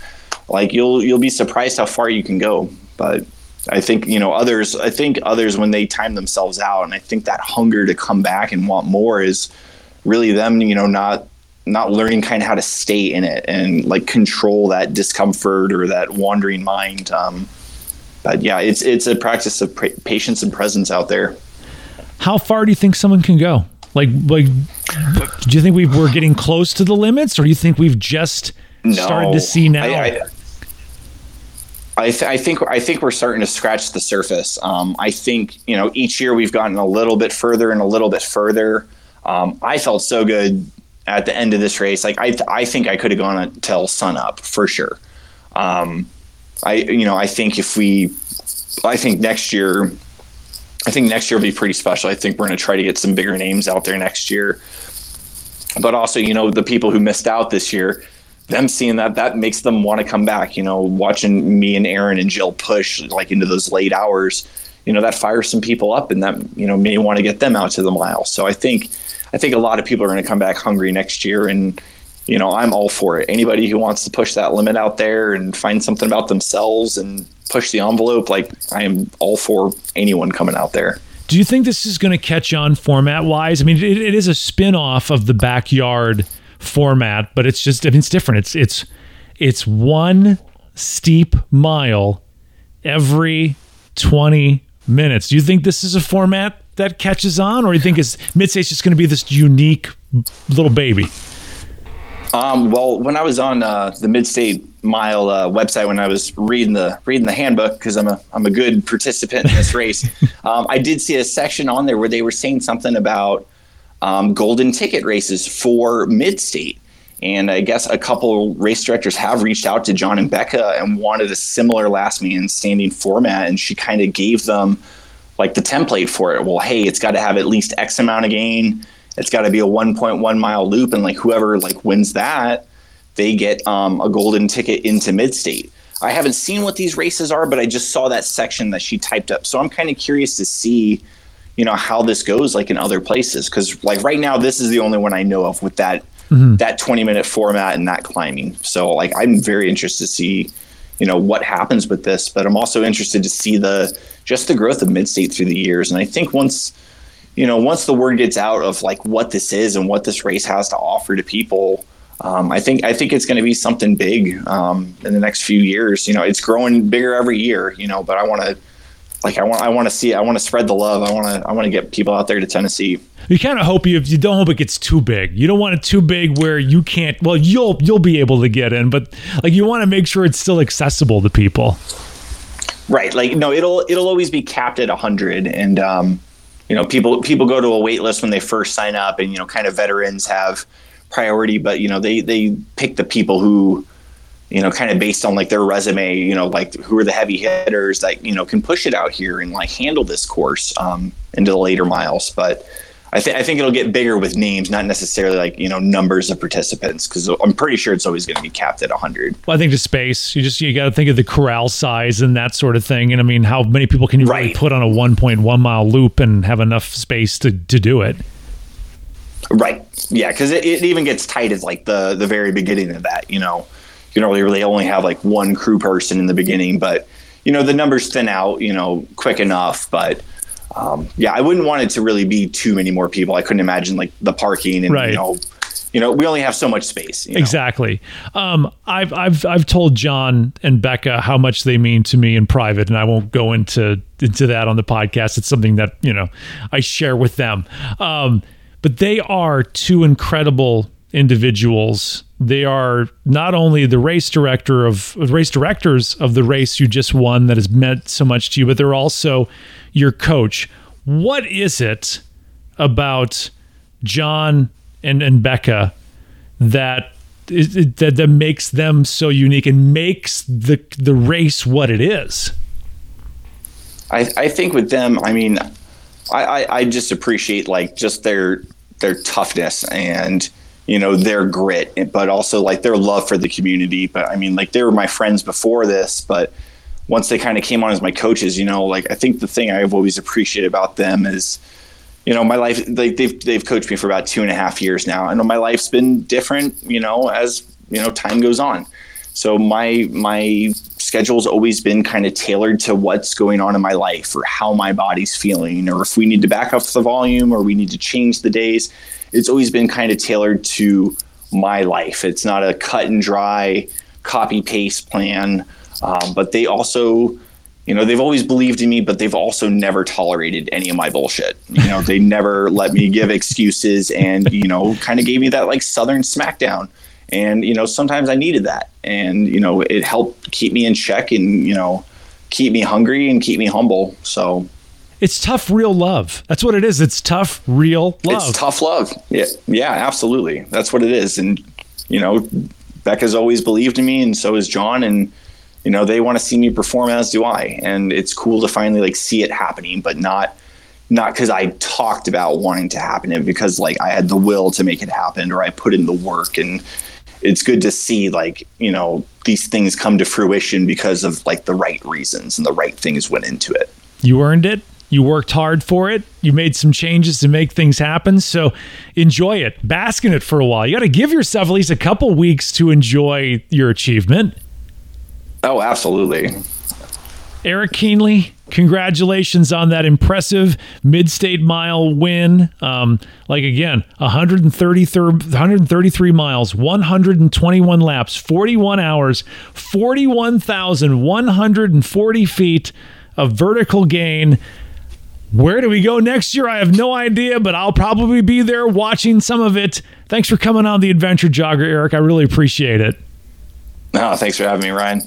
like you'll you'll be surprised how far you can go. But i think you know others i think others when they time themselves out and i think that hunger to come back and want more is really them you know not not learning kind of how to stay in it and like control that discomfort or that wandering mind. Um, but yeah, it's it's a practice of patience and presence out there. How far do you think someone can go? Like like, do you think we we're getting close to the limits, or do you think we've just no, started to see now? I, I, I, th- I, think I think we're starting to scratch the surface. Um, I think you know each year we've gotten a little bit further and a little bit further. Um, I felt so good at the end of this race. Like I, th- I think I could have gone until sun up for sure. Um, I, you know, I think if we, I think next year, I think next year will be pretty special. I think we're going to try to get some bigger names out there next year. But also, you know, the people who missed out this year, them seeing that that makes them want to come back. You know, watching me and Aaron and Jill push like into those late hours, you know, that fires some people up, and that you know may want to get them out to the mile. So I think I think a lot of people are going to come back hungry next year, and you know, I'm all for it. Anybody who wants to push that limit out there and find something about themselves and push the envelope, like I am all for anyone coming out there. Do you think this is going to catch on format wise? I mean, it, it is a spin off of the backyard format, but it's just I mean, it's different. It's it's it's one steep mile every 20 minutes. Do you think this is a format that catches on, or do you think it's Mid-State's just going to be this unique little baby? Um, well, when I was on uh, the Mid-State Mile uh, website, when I was reading the reading the handbook, because I'm a I'm a good participant in this race, um, I did see a section on there where they were saying something about um, golden ticket races for Mid-State. And I guess a couple race directors have reached out to John and Becca and wanted a similar last man standing format. And she kind of gave them like the template for it. Well, hey, it's got to have at least X amount of gain. It's got to be a 1.1 mile loop, and like whoever like wins that, they get um, a golden ticket into mid state. I haven't seen what these races are, but I just saw that section that she typed up. So I'm kind of curious to see, you know, how this goes like in other places. Cause like right now, this is the only one I know of with that, mm-hmm. that 20 minute format and that climbing. So like, I'm very interested to see, you know, what happens with this, but I'm also interested to see the, just the growth of mid-state through the years. And I think once, you know, once the word gets out of like what this is and what this race has to offer to people, um, I think I think it's going to be something big um, in the next few years. You know, it's growing bigger every year. You know, but I want to, like, I want I want to see I want to spread the love. I want to I want to get people out there to Tennessee. You kind of hope you you don't hope it gets too big. You don't want it too big where you can't. Well, you'll you'll be able to get in, but like you want to make sure it's still accessible to people. Right. Like no, it'll it'll always be capped at 100 and um you know, people people go to a wait list when they first sign up and you know, kind of veterans have priority, but you know, they they pick the people who you know, kind of based on like their resume, you know, like who are the heavy hitters that, you know, can push it out here and like handle this course um, into the later miles. But I, th- I think it'll get bigger with names, not necessarily like you know numbers of participants, because I'm pretty sure it's always going to be capped at 100. Well, I think the space. You just you got to think of the corral size and that sort of thing. And I mean, how many people can you right. really put on a 1.1 mile loop and have enough space to to do it? Right. Yeah, because it, it even gets tight at like the the very beginning of that. You know, you know, they really only have like one crew person in the beginning, but you know the numbers thin out. You know, quick enough, but um, yeah, I wouldn't want it to really be too many more people. I couldn't imagine like the parking and right. you know, you know, we only have so much space. You know? Exactly. Um, I've I've I've told John and Becca how much they mean to me in private, and I won't go into into that on the podcast. It's something that you know I share with them. Um, but they are two incredible individuals. They are not only the race director of race directors of the race you just won that has meant so much to you, but they're also your coach. What is it about John and, and Becca that that that makes them so unique and makes the the race what it is? I, I think with them, I mean, I, I, I just appreciate like just their their toughness and you know their grit, but also like their love for the community. But I mean, like they were my friends before this, but once they kind of came on as my coaches, you know, like I think the thing I've always appreciated about them is, you know, my life. Like they've they've coached me for about two and a half years now. Know my life's been different, you know, as you know time goes on. So my my schedule's always been kind of tailored to what's going on in my life or how my body's feeling, or if we need to back up the volume or we need to change the days. It's always been kind of tailored to my life. It's not a cut and dry copy paste plan. Um, but they also, you know, they've always believed in me, but they've also never tolerated any of my bullshit. You know, they never let me give excuses and, you know, kind of gave me that like Southern smackdown. And, you know, sometimes I needed that. And, you know, it helped keep me in check and, you know, keep me hungry and keep me humble. So it's tough, real love. That's what it is. It's tough, real love. It's tough love. Yeah, yeah, absolutely. That's what it is. And you know, Becca's always believed in me, and so has John. And you know, they want to see me perform, as do I. And it's cool to finally like see it happening, but not not because I talked about wanting to happen, it because like I had the will to make it happen, or I put in the work and it's good to see like you know these things come to fruition because of like the right reasons and the right things went into it you earned it you worked hard for it. You made some changes to make things happen. So enjoy it, bask in it for a while. You got to give yourself at least a couple weeks to enjoy your achievement. Oh, absolutely. Eric Kienle, congratulations on that impressive mid-state mile win. Um, like again, 133, 133 miles, 121 laps, 41 hours, 41,140 feet of vertical gain. Where do we go next year? I have no idea, but I'll probably be there watching some of it. Thanks for coming on the Adventure Jogger, Eric. I really appreciate it. No, thanks for having me, Ryan.